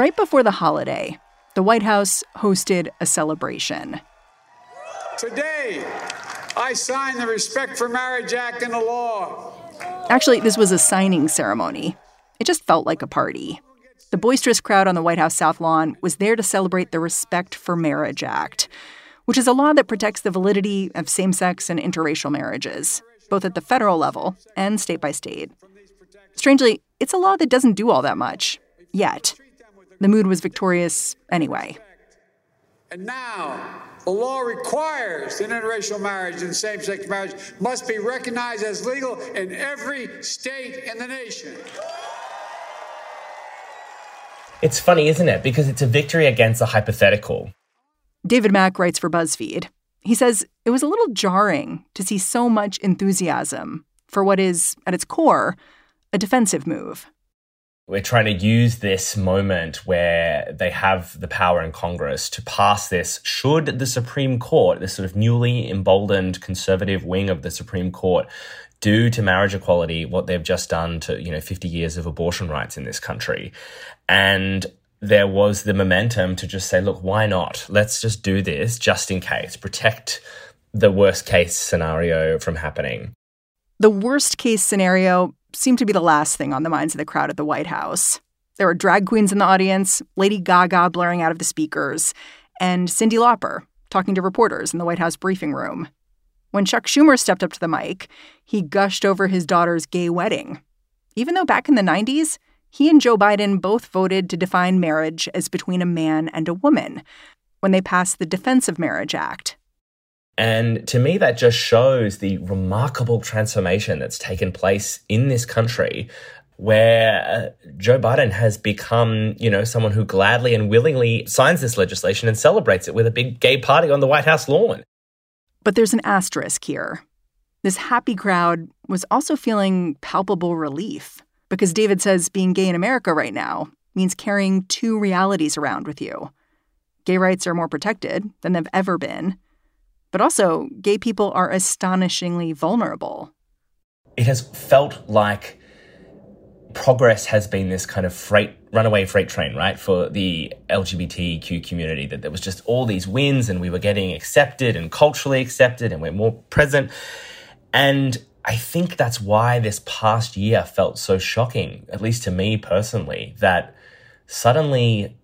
Right before the holiday, the White House hosted a celebration. Today, I sign the Respect for Marriage Act into law. Actually, this was a signing ceremony. It just felt like a party. The boisterous crowd on the White House South Lawn was there to celebrate the Respect for Marriage Act, which is a law that protects the validity of same sex and interracial marriages, both at the federal level and state by state. Strangely, it's a law that doesn't do all that much, yet. The mood was victorious anyway. And now, the law requires that interracial marriage and same sex marriage must be recognized as legal in every state in the nation. It's funny, isn't it? Because it's a victory against a hypothetical. David Mack writes for BuzzFeed. He says it was a little jarring to see so much enthusiasm for what is, at its core, a defensive move. We're trying to use this moment where they have the power in Congress to pass this should the Supreme Court, this sort of newly emboldened conservative wing of the Supreme Court, do to marriage equality what they've just done to, you know, 50 years of abortion rights in this country. And there was the momentum to just say, look, why not? Let's just do this just in case, protect the worst case scenario from happening. The worst case scenario seemed to be the last thing on the minds of the crowd at the White House. There were drag queens in the audience, Lady Gaga blaring out of the speakers, and Cyndi Lauper talking to reporters in the White House briefing room. When Chuck Schumer stepped up to the mic, he gushed over his daughter's gay wedding. Even though back in the 90s, he and Joe Biden both voted to define marriage as between a man and a woman when they passed the Defense of Marriage Act. And to me, that just shows the remarkable transformation that's taken place in this country where uh, Joe Biden has become, you know, someone who gladly and willingly signs this legislation and celebrates it with a big gay party on the White House lawn. But there's an asterisk here. This happy crowd was also feeling palpable relief because David says being gay in America right now means carrying two realities around with you. Gay rights are more protected than they've ever been, but also gay people are astonishingly vulnerable. It has felt like progress has been this kind of freight runaway freight train, right, for the LGBTQ community. That there was just all these wins, and we were getting accepted and culturally accepted, and we're more present. And I think that's why this past year felt so shocking, at least to me personally, that suddenly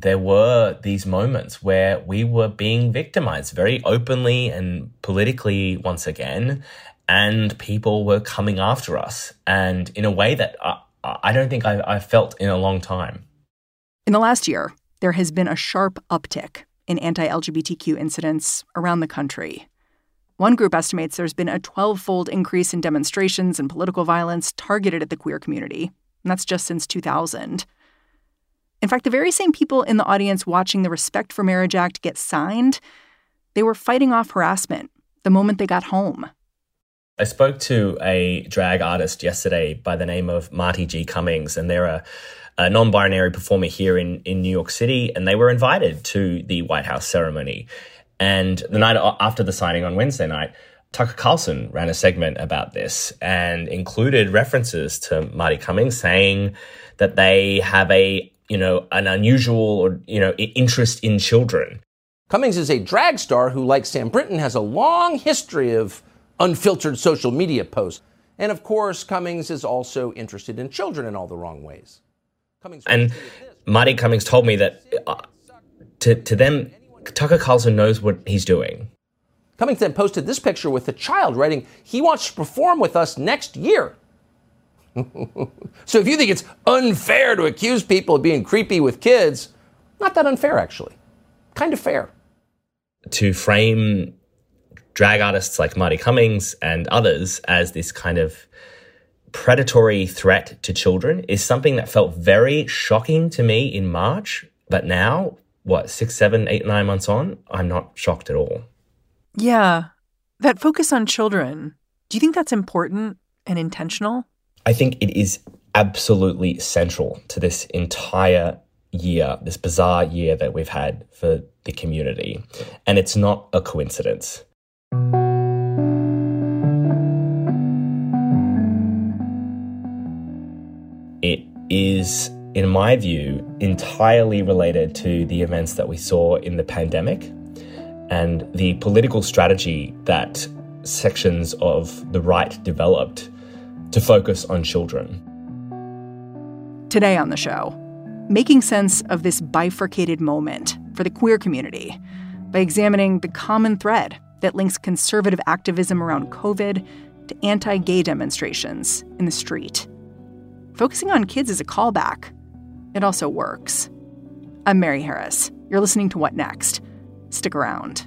there were these moments where we were being victimized very openly and politically once again, and people were coming after us, and in a way that I, I don't think I, I've felt in a long time. In the last year, there has been a sharp uptick in anti LGBTQ incidents around the country. One group estimates there's been a 12 fold increase in demonstrations and political violence targeted at the queer community, and that's just since 2000. In fact, the very same people in the audience watching the Respect for Marriage Act get signed, they were fighting off harassment the moment they got home. I spoke to a drag artist yesterday by the name of Marti G. Cummings, and they're a, a non binary performer here in, in New York City, and they were invited to the White House ceremony. And the night after the signing on Wednesday night, Tucker Carlson ran a segment about this and included references to Marti Cummings saying that they have a, you know, an unusual or, you know, interest in children. Cummings is a drag star who, like Sam Brinton, has a long history of unfiltered social media posts. And of course, Cummings is also interested in children in all the wrong ways. Cummings and Marti Cummings told me that uh, to, to them, Tucker Carlson knows what he's doing. Cummings then posted this picture with the child, writing, He wants to perform with us next year. so if you think it's unfair to accuse people of being creepy with kids, not that unfair, actually. Kind of fair. To frame drag artists like Marti Cummings and others as this kind of predatory threat to children is something that felt very shocking to me in March. But now, what, six, seven, eight, nine months on, I'm not shocked at all. Yeah. That focus on children, do you think that's important and intentional? I think it is absolutely central to this entire year, this bizarre year that we've had for the community. And it's not a coincidence. It is, in my view, entirely related to the events that we saw in the pandemic and the political strategy that sections of the right developed to focus on children. Today on the show, making sense of this bifurcated moment for the queer community by examining the common thread that links conservative activism around COVID to anti gay demonstrations in the street. Focusing on kids is a callback. It also works. I'm Mary Harris. You're listening to What Next? Stick around.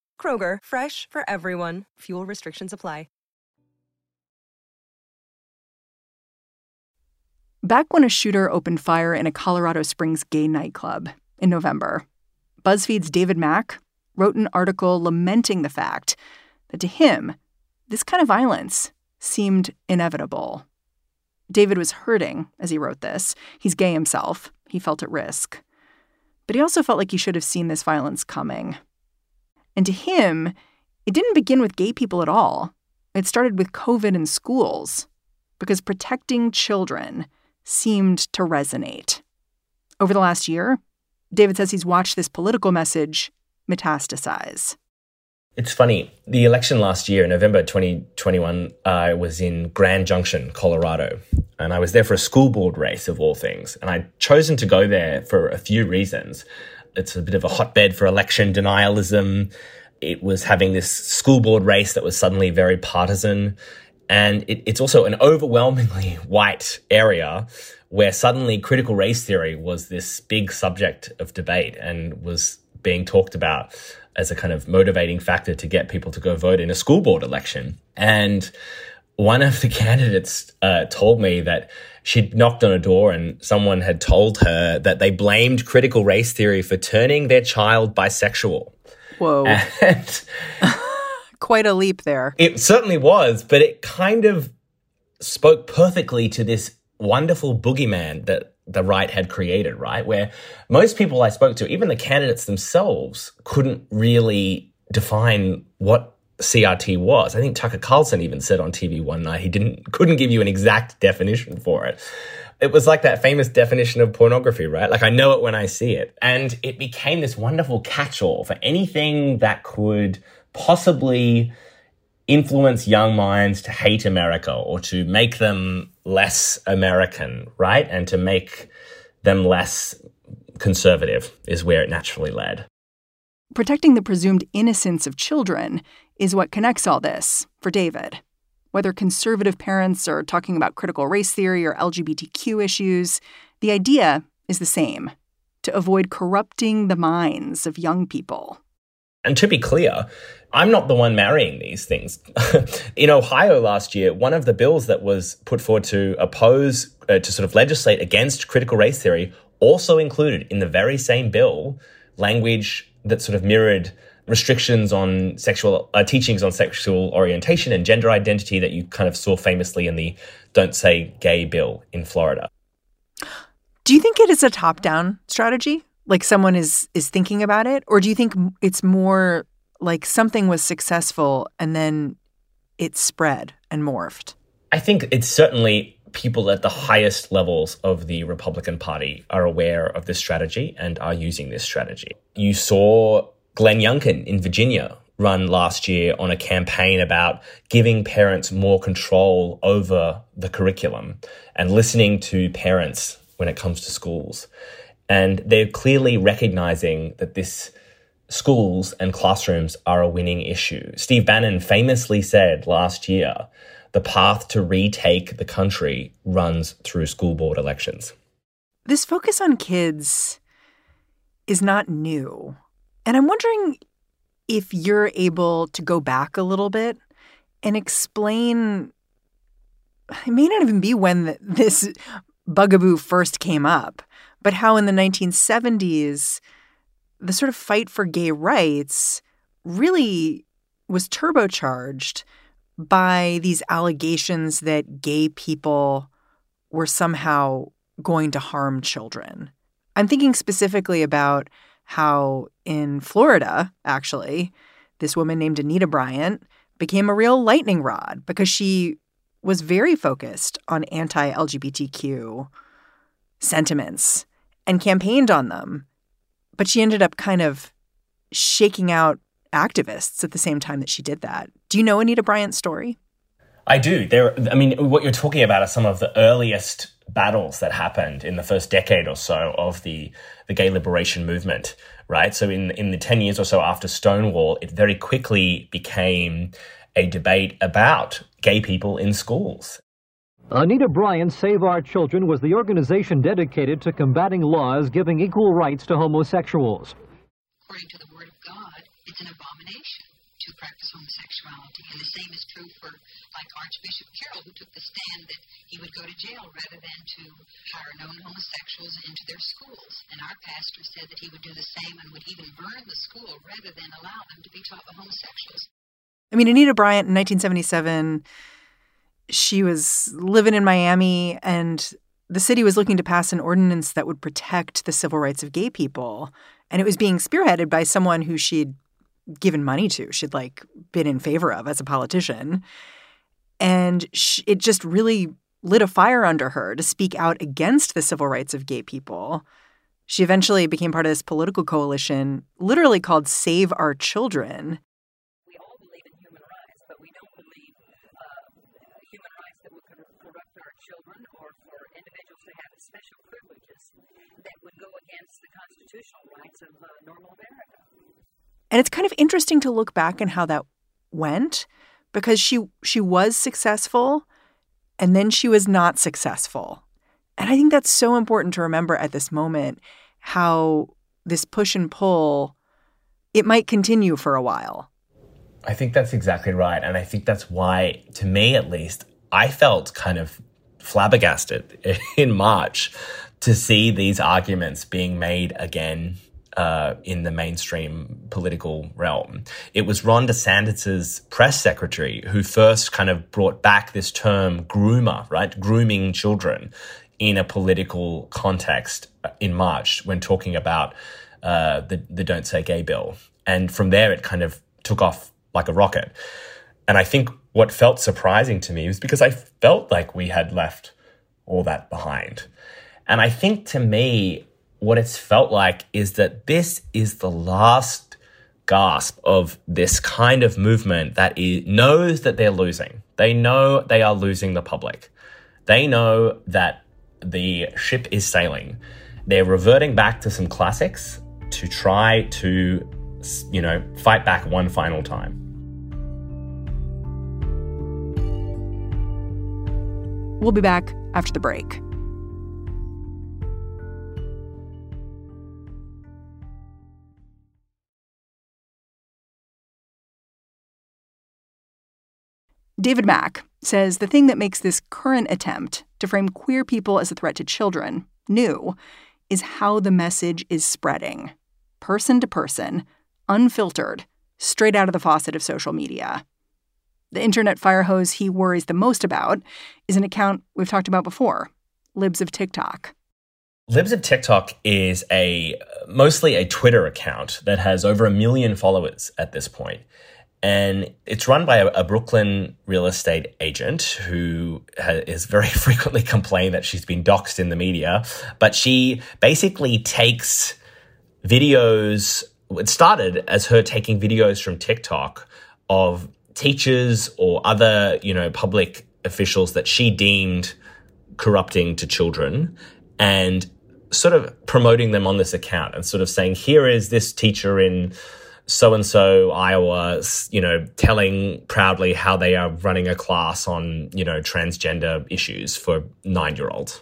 Kroger, fresh for everyone. Fuel restrictions apply. Back when a shooter opened fire in a Colorado Springs gay nightclub in November, BuzzFeed's David Mack wrote an article lamenting the fact that to him, this kind of violence seemed inevitable. David was hurting as he wrote this. He's gay himself, he felt at risk. But he also felt like he should have seen this violence coming. And to him, it didn't begin with gay people at all. It started with COVID in schools, because protecting children seemed to resonate. Over the last year, David says he's watched this political message metastasize. It's funny. The election last year, November 2021, I was in Grand Junction, Colorado, and I was there for a school board race of all things. And I'd chosen to go there for a few reasons. It's a bit of a hotbed for election denialism. It was having this school board race that was suddenly very partisan. And it, it's also an overwhelmingly white area where suddenly critical race theory was this big subject of debate and was being talked about as a kind of motivating factor to get people to go vote in a school board election. And one of the candidates uh, told me that she'd knocked on a door and someone had told her that they blamed critical race theory for turning their child bisexual. Whoa. And Quite a leap there. It certainly was, but it kind of spoke perfectly to this wonderful boogeyman that the right had created, right? Where most people I spoke to, even the candidates themselves, couldn't really define what CRT was. I think Tucker Carlson even said on TV one night he didn't couldn't give you an exact definition for it. It was like that famous definition of pornography, right? Like I know it when I see it. And it became this wonderful catch-all for anything that could possibly influence young minds to hate America or to make them less American, right? And to make them less conservative is where it naturally led. Protecting the presumed innocence of children is what connects all this for David. Whether conservative parents are talking about critical race theory or LGBTQ issues, the idea is the same to avoid corrupting the minds of young people. And to be clear, I'm not the one marrying these things. in Ohio last year, one of the bills that was put forward to oppose uh, to sort of legislate against critical race theory also included in the very same bill language that sort of mirrored restrictions on sexual uh, teachings on sexual orientation and gender identity that you kind of saw famously in the "Don't Say Gay" bill in Florida. Do you think it is a top-down strategy? Like someone is is thinking about it, or do you think it's more like something was successful and then it spread and morphed? I think it's certainly people at the highest levels of the Republican Party are aware of this strategy and are using this strategy. You saw Glenn Youngkin in Virginia run last year on a campaign about giving parents more control over the curriculum and listening to parents when it comes to schools. And they're clearly recognizing that this schools and classrooms are a winning issue. Steve Bannon famously said last year the path to retake the country runs through school board elections. This focus on kids is not new. And I'm wondering if you're able to go back a little bit and explain. It may not even be when this bugaboo first came up, but how in the 1970s, the sort of fight for gay rights really was turbocharged by these allegations that gay people were somehow going to harm children. I'm thinking specifically about how in Florida, actually, this woman named Anita Bryant became a real lightning rod because she was very focused on anti LGBTQ sentiments and campaigned on them. But she ended up kind of shaking out activists at the same time that she did that. Do you know Anita Bryant's story? I do. There, I mean, what you're talking about are some of the earliest battles that happened in the first decade or so of the the gay liberation movement, right? So in in the 10 years or so after Stonewall, it very quickly became a debate about gay people in schools. Anita Bryant Save Our Children was the organization dedicated to combating laws giving equal rights to homosexuals. According to the Word of God, it's an abomination to practice homosexuality. And the same is true for, like Archbishop Carroll, who took the stand that he would go to jail rather than to hire known homosexuals into their schools. And our pastor said that he would do the same and would even burn the school rather than allow them to be taught by homosexuals. I mean, Anita Bryant in 1977, she was living in Miami and the city was looking to pass an ordinance that would protect the civil rights of gay people. And it was being spearheaded by someone who she'd given money to, she'd like been in favor of as a politician. And she, it just really lit a fire under her to speak out against the civil rights of gay people. She eventually became part of this political coalition, literally called Save Our Children, We all believe in human rights, but we don't believe uh, human rights that would corrupt our children or for individuals to have special privileges that would go against the constitutional rights of uh, normal America. And it's kind of interesting to look back and how that went because she she was successful and then she was not successful. And I think that's so important to remember at this moment how this push and pull it might continue for a while. I think that's exactly right and I think that's why to me at least I felt kind of flabbergasted in March to see these arguments being made again uh, in the mainstream political realm. It was Ron DeSantis's press secretary who first kind of brought back this term groomer, right? Grooming children in a political context in March when talking about uh, the, the Don't Say Gay bill. And from there, it kind of took off like a rocket. And I think what felt surprising to me was because I felt like we had left all that behind. And I think to me, what it's felt like is that this is the last gasp of this kind of movement that is, knows that they're losing. They know they are losing the public. They know that the ship is sailing. They're reverting back to some classics to try to, you know, fight back one final time. We'll be back after the break. David Mack says the thing that makes this current attempt to frame queer people as a threat to children, new, is how the message is spreading person to person, unfiltered, straight out of the faucet of social media. The internet fire hose he worries the most about is an account we've talked about before Libs of TikTok. Libs of TikTok is a mostly a Twitter account that has over a million followers at this point. And it's run by a, a Brooklyn real estate agent who has, very frequently complained that she's been doxxed in the media. But she basically takes videos. It started as her taking videos from TikTok of teachers or other, you know, public officials that she deemed corrupting to children and sort of promoting them on this account and sort of saying, here is this teacher in so and so Iowa, you know, telling proudly how they are running a class on, you know, transgender issues for nine year olds.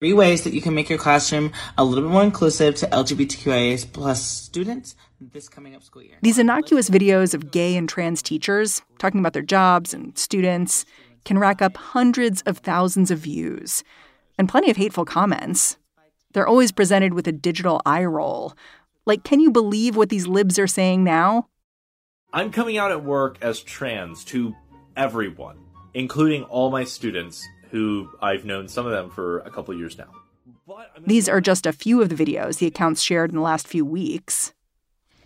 Three ways that you can make your classroom a little bit more inclusive to LGBTQIA plus students this coming up school year. These innocuous videos of gay and trans teachers talking about their jobs and students can rack up hundreds of thousands of views and plenty of hateful comments. They're always presented with a digital eye roll. Like, can you believe what these libs are saying now? I'm coming out at work as trans to everyone, including all my students who I've known some of them for a couple years now. These are just a few of the videos the accounts shared in the last few weeks.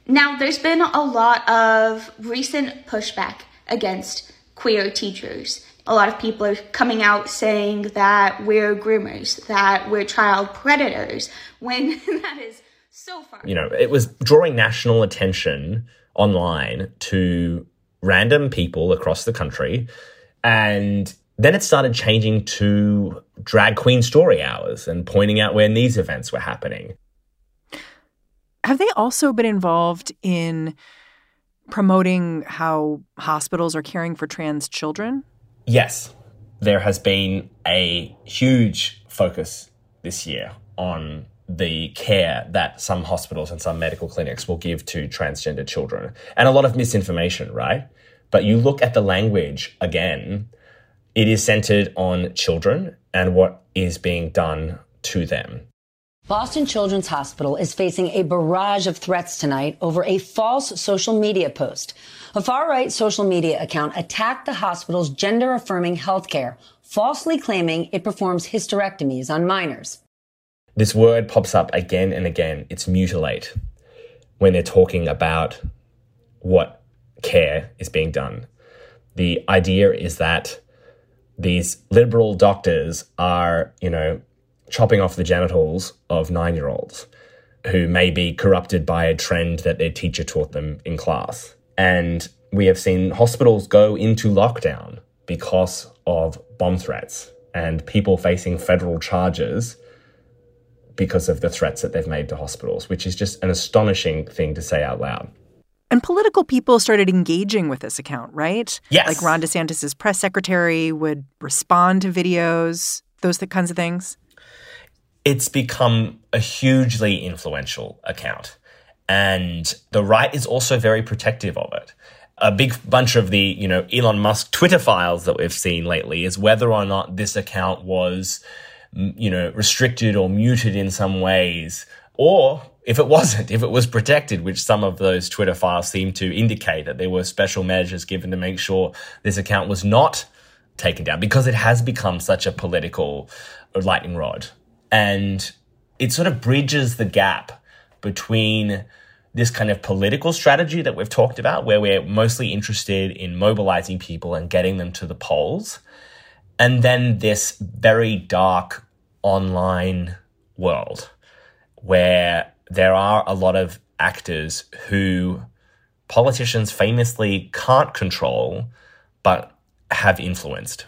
Now, there's been a lot of recent pushback against queer teachers. A lot of people are coming out saying that we're groomers, that we're child predators, when that is so far. You know, it was drawing national attention online to random people across the country. And then it started changing to drag queen story hours and pointing out when these events were happening. Have they also been involved in promoting how hospitals are caring for trans children? Yes. There has been a huge focus this year on the care that some hospitals and some medical clinics will give to transgender children. And a lot of misinformation, right? But you look at the language again, it is centered on children and what is being done to them. Boston Children's Hospital is facing a barrage of threats tonight over a false social media post. A far right social media account attacked the hospital's gender affirming healthcare, falsely claiming it performs hysterectomies on minors. This word pops up again and again. It's mutilate when they're talking about what care is being done. The idea is that these liberal doctors are, you know, chopping off the genitals of nine year olds who may be corrupted by a trend that their teacher taught them in class. And we have seen hospitals go into lockdown because of bomb threats and people facing federal charges because of the threats that they've made to hospitals, which is just an astonishing thing to say out loud. And political people started engaging with this account, right? Yes. Like Ron DeSantis' press secretary would respond to videos, those kinds of things it's become a hugely influential account. And the right is also very protective of it. A big bunch of the, you know, Elon Musk Twitter files that we've seen lately is whether or not this account was, you know, restricted or muted in some ways, or if it wasn't, if it was protected, which some of those Twitter files seem to indicate that there were special measures given to make sure this account was not taken down because it has become such a political lightning rod. And it sort of bridges the gap between this kind of political strategy that we've talked about, where we're mostly interested in mobilizing people and getting them to the polls, and then this very dark online world where there are a lot of actors who politicians famously can't control but have influenced.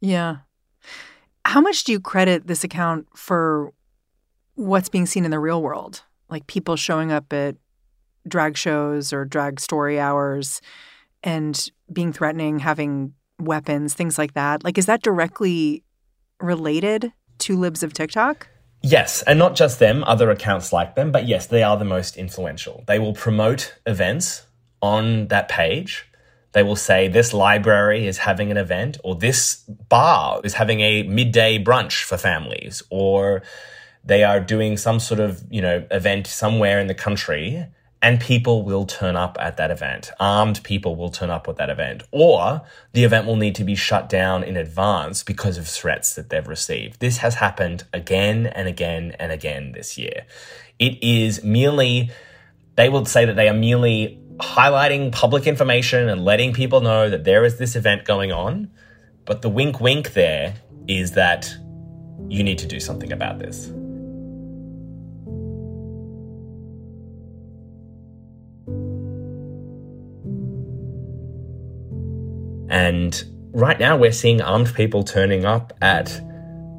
Yeah. How much do you credit this account for what's being seen in the real world? Like people showing up at drag shows or drag story hours and being threatening, having weapons, things like that. Like, is that directly related to Libs of TikTok? Yes, and not just them, other accounts like them, but yes, they are the most influential. They will promote events on that page They will say this library is having an event, or this bar is having a midday brunch for families, or they are doing some sort of, you know, event somewhere in the country and people will turn up at that event. Armed people will turn up at that event. Or the event will need to be shut down in advance because of threats that they've received. This has happened again and again and again this year. It is merely, they will say that they are merely highlighting public information and letting people know that there is this event going on. But the wink wink there is that you need to do something about this. And right now, we're seeing armed people turning up at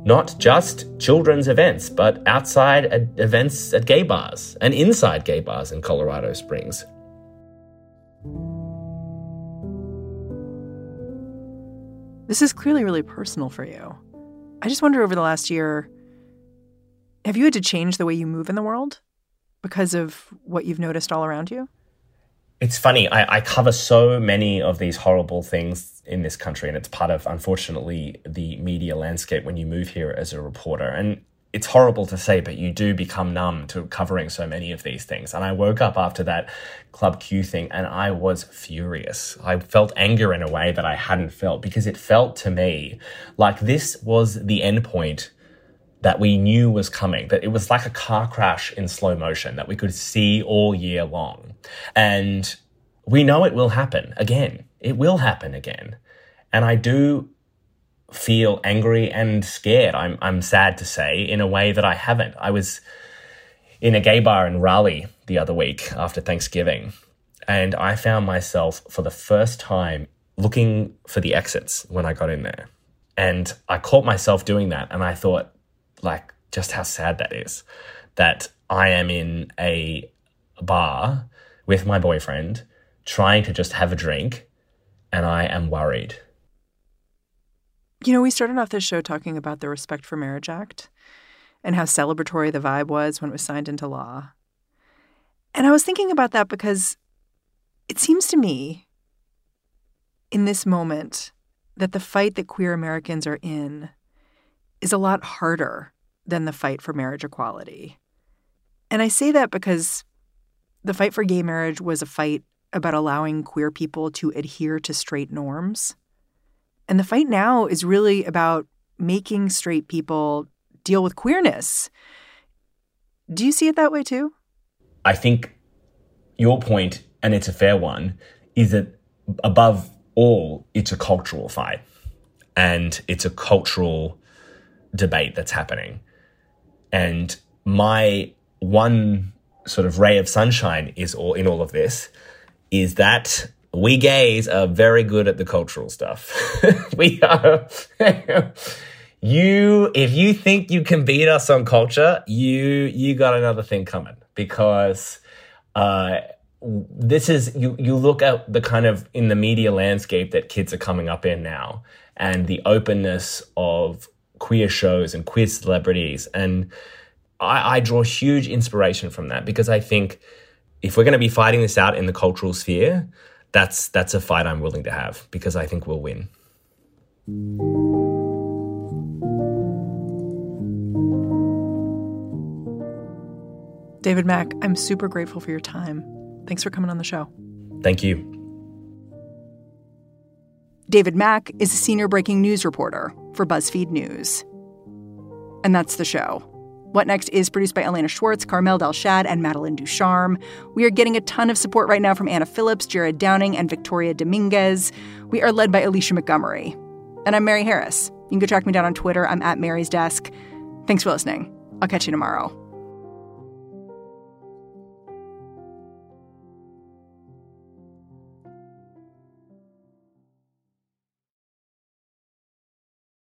not just children's events, but outside at events at gay bars and inside gay bars in Colorado Springs. This is clearly really personal for you. I just wonder over the last year have you had to change the way you move in the world because of what you've noticed all around you? It's funny. I, I, cover so many of these horrible things in this country, and it's part of, unfortunately, the media landscape when you move here as a reporter. And it's horrible to say, but you do become numb to covering so many of these things. And I woke up after that Club Q thing and I was furious. I felt anger in a way that I hadn't felt because it felt to me like this was the end point that we knew was coming, that it was like a car crash in slow motion that we could see all year long. And we know it will happen again. It will happen again. And I do feel angry and scared. I'm, I'm sad to say, in a way that I haven't. I was in a gay bar in Raleigh the other week after Thanksgiving, and I found myself for the first time looking for the exits when I got in there. And I caught myself doing that, and I thought, like just how sad that is that I am in a bar with my boyfriend trying to just have a drink and I am worried. You know, we started off this show talking about the Respect for Marriage Act and how celebratory the vibe was when it was signed into law. And I was thinking about that because it seems to me in this moment that the fight that queer Americans are in is a lot harder than the fight for marriage equality. And I say that because the fight for gay marriage was a fight about allowing queer people to adhere to straight norms. And the fight now is really about making straight people deal with queerness. Do you see it that way too? I think your point, and it's a fair one, is that above all, it's a cultural fight. And it's a cultural debate that's happening. And my one sort of ray of sunshine is all in all of this is that we gays are very good at the cultural stuff. we are. you, if you think you can beat us on culture, you you got another thing coming because uh, this is you. You look at the kind of in the media landscape that kids are coming up in now, and the openness of queer shows and queer celebrities. And I, I draw huge inspiration from that because I think if we're going to be fighting this out in the cultural sphere, that's that's a fight I'm willing to have because I think we'll win. David Mack, I'm super grateful for your time. Thanks for coming on the show. Thank you. David Mack is a senior breaking news reporter for BuzzFeed News. And that's the show. What Next is produced by Elena Schwartz, Carmel Delshad, and Madeline Ducharme. We are getting a ton of support right now from Anna Phillips, Jared Downing, and Victoria Dominguez. We are led by Alicia Montgomery. And I'm Mary Harris. You can go track me down on Twitter. I'm at Mary's Desk. Thanks for listening. I'll catch you tomorrow.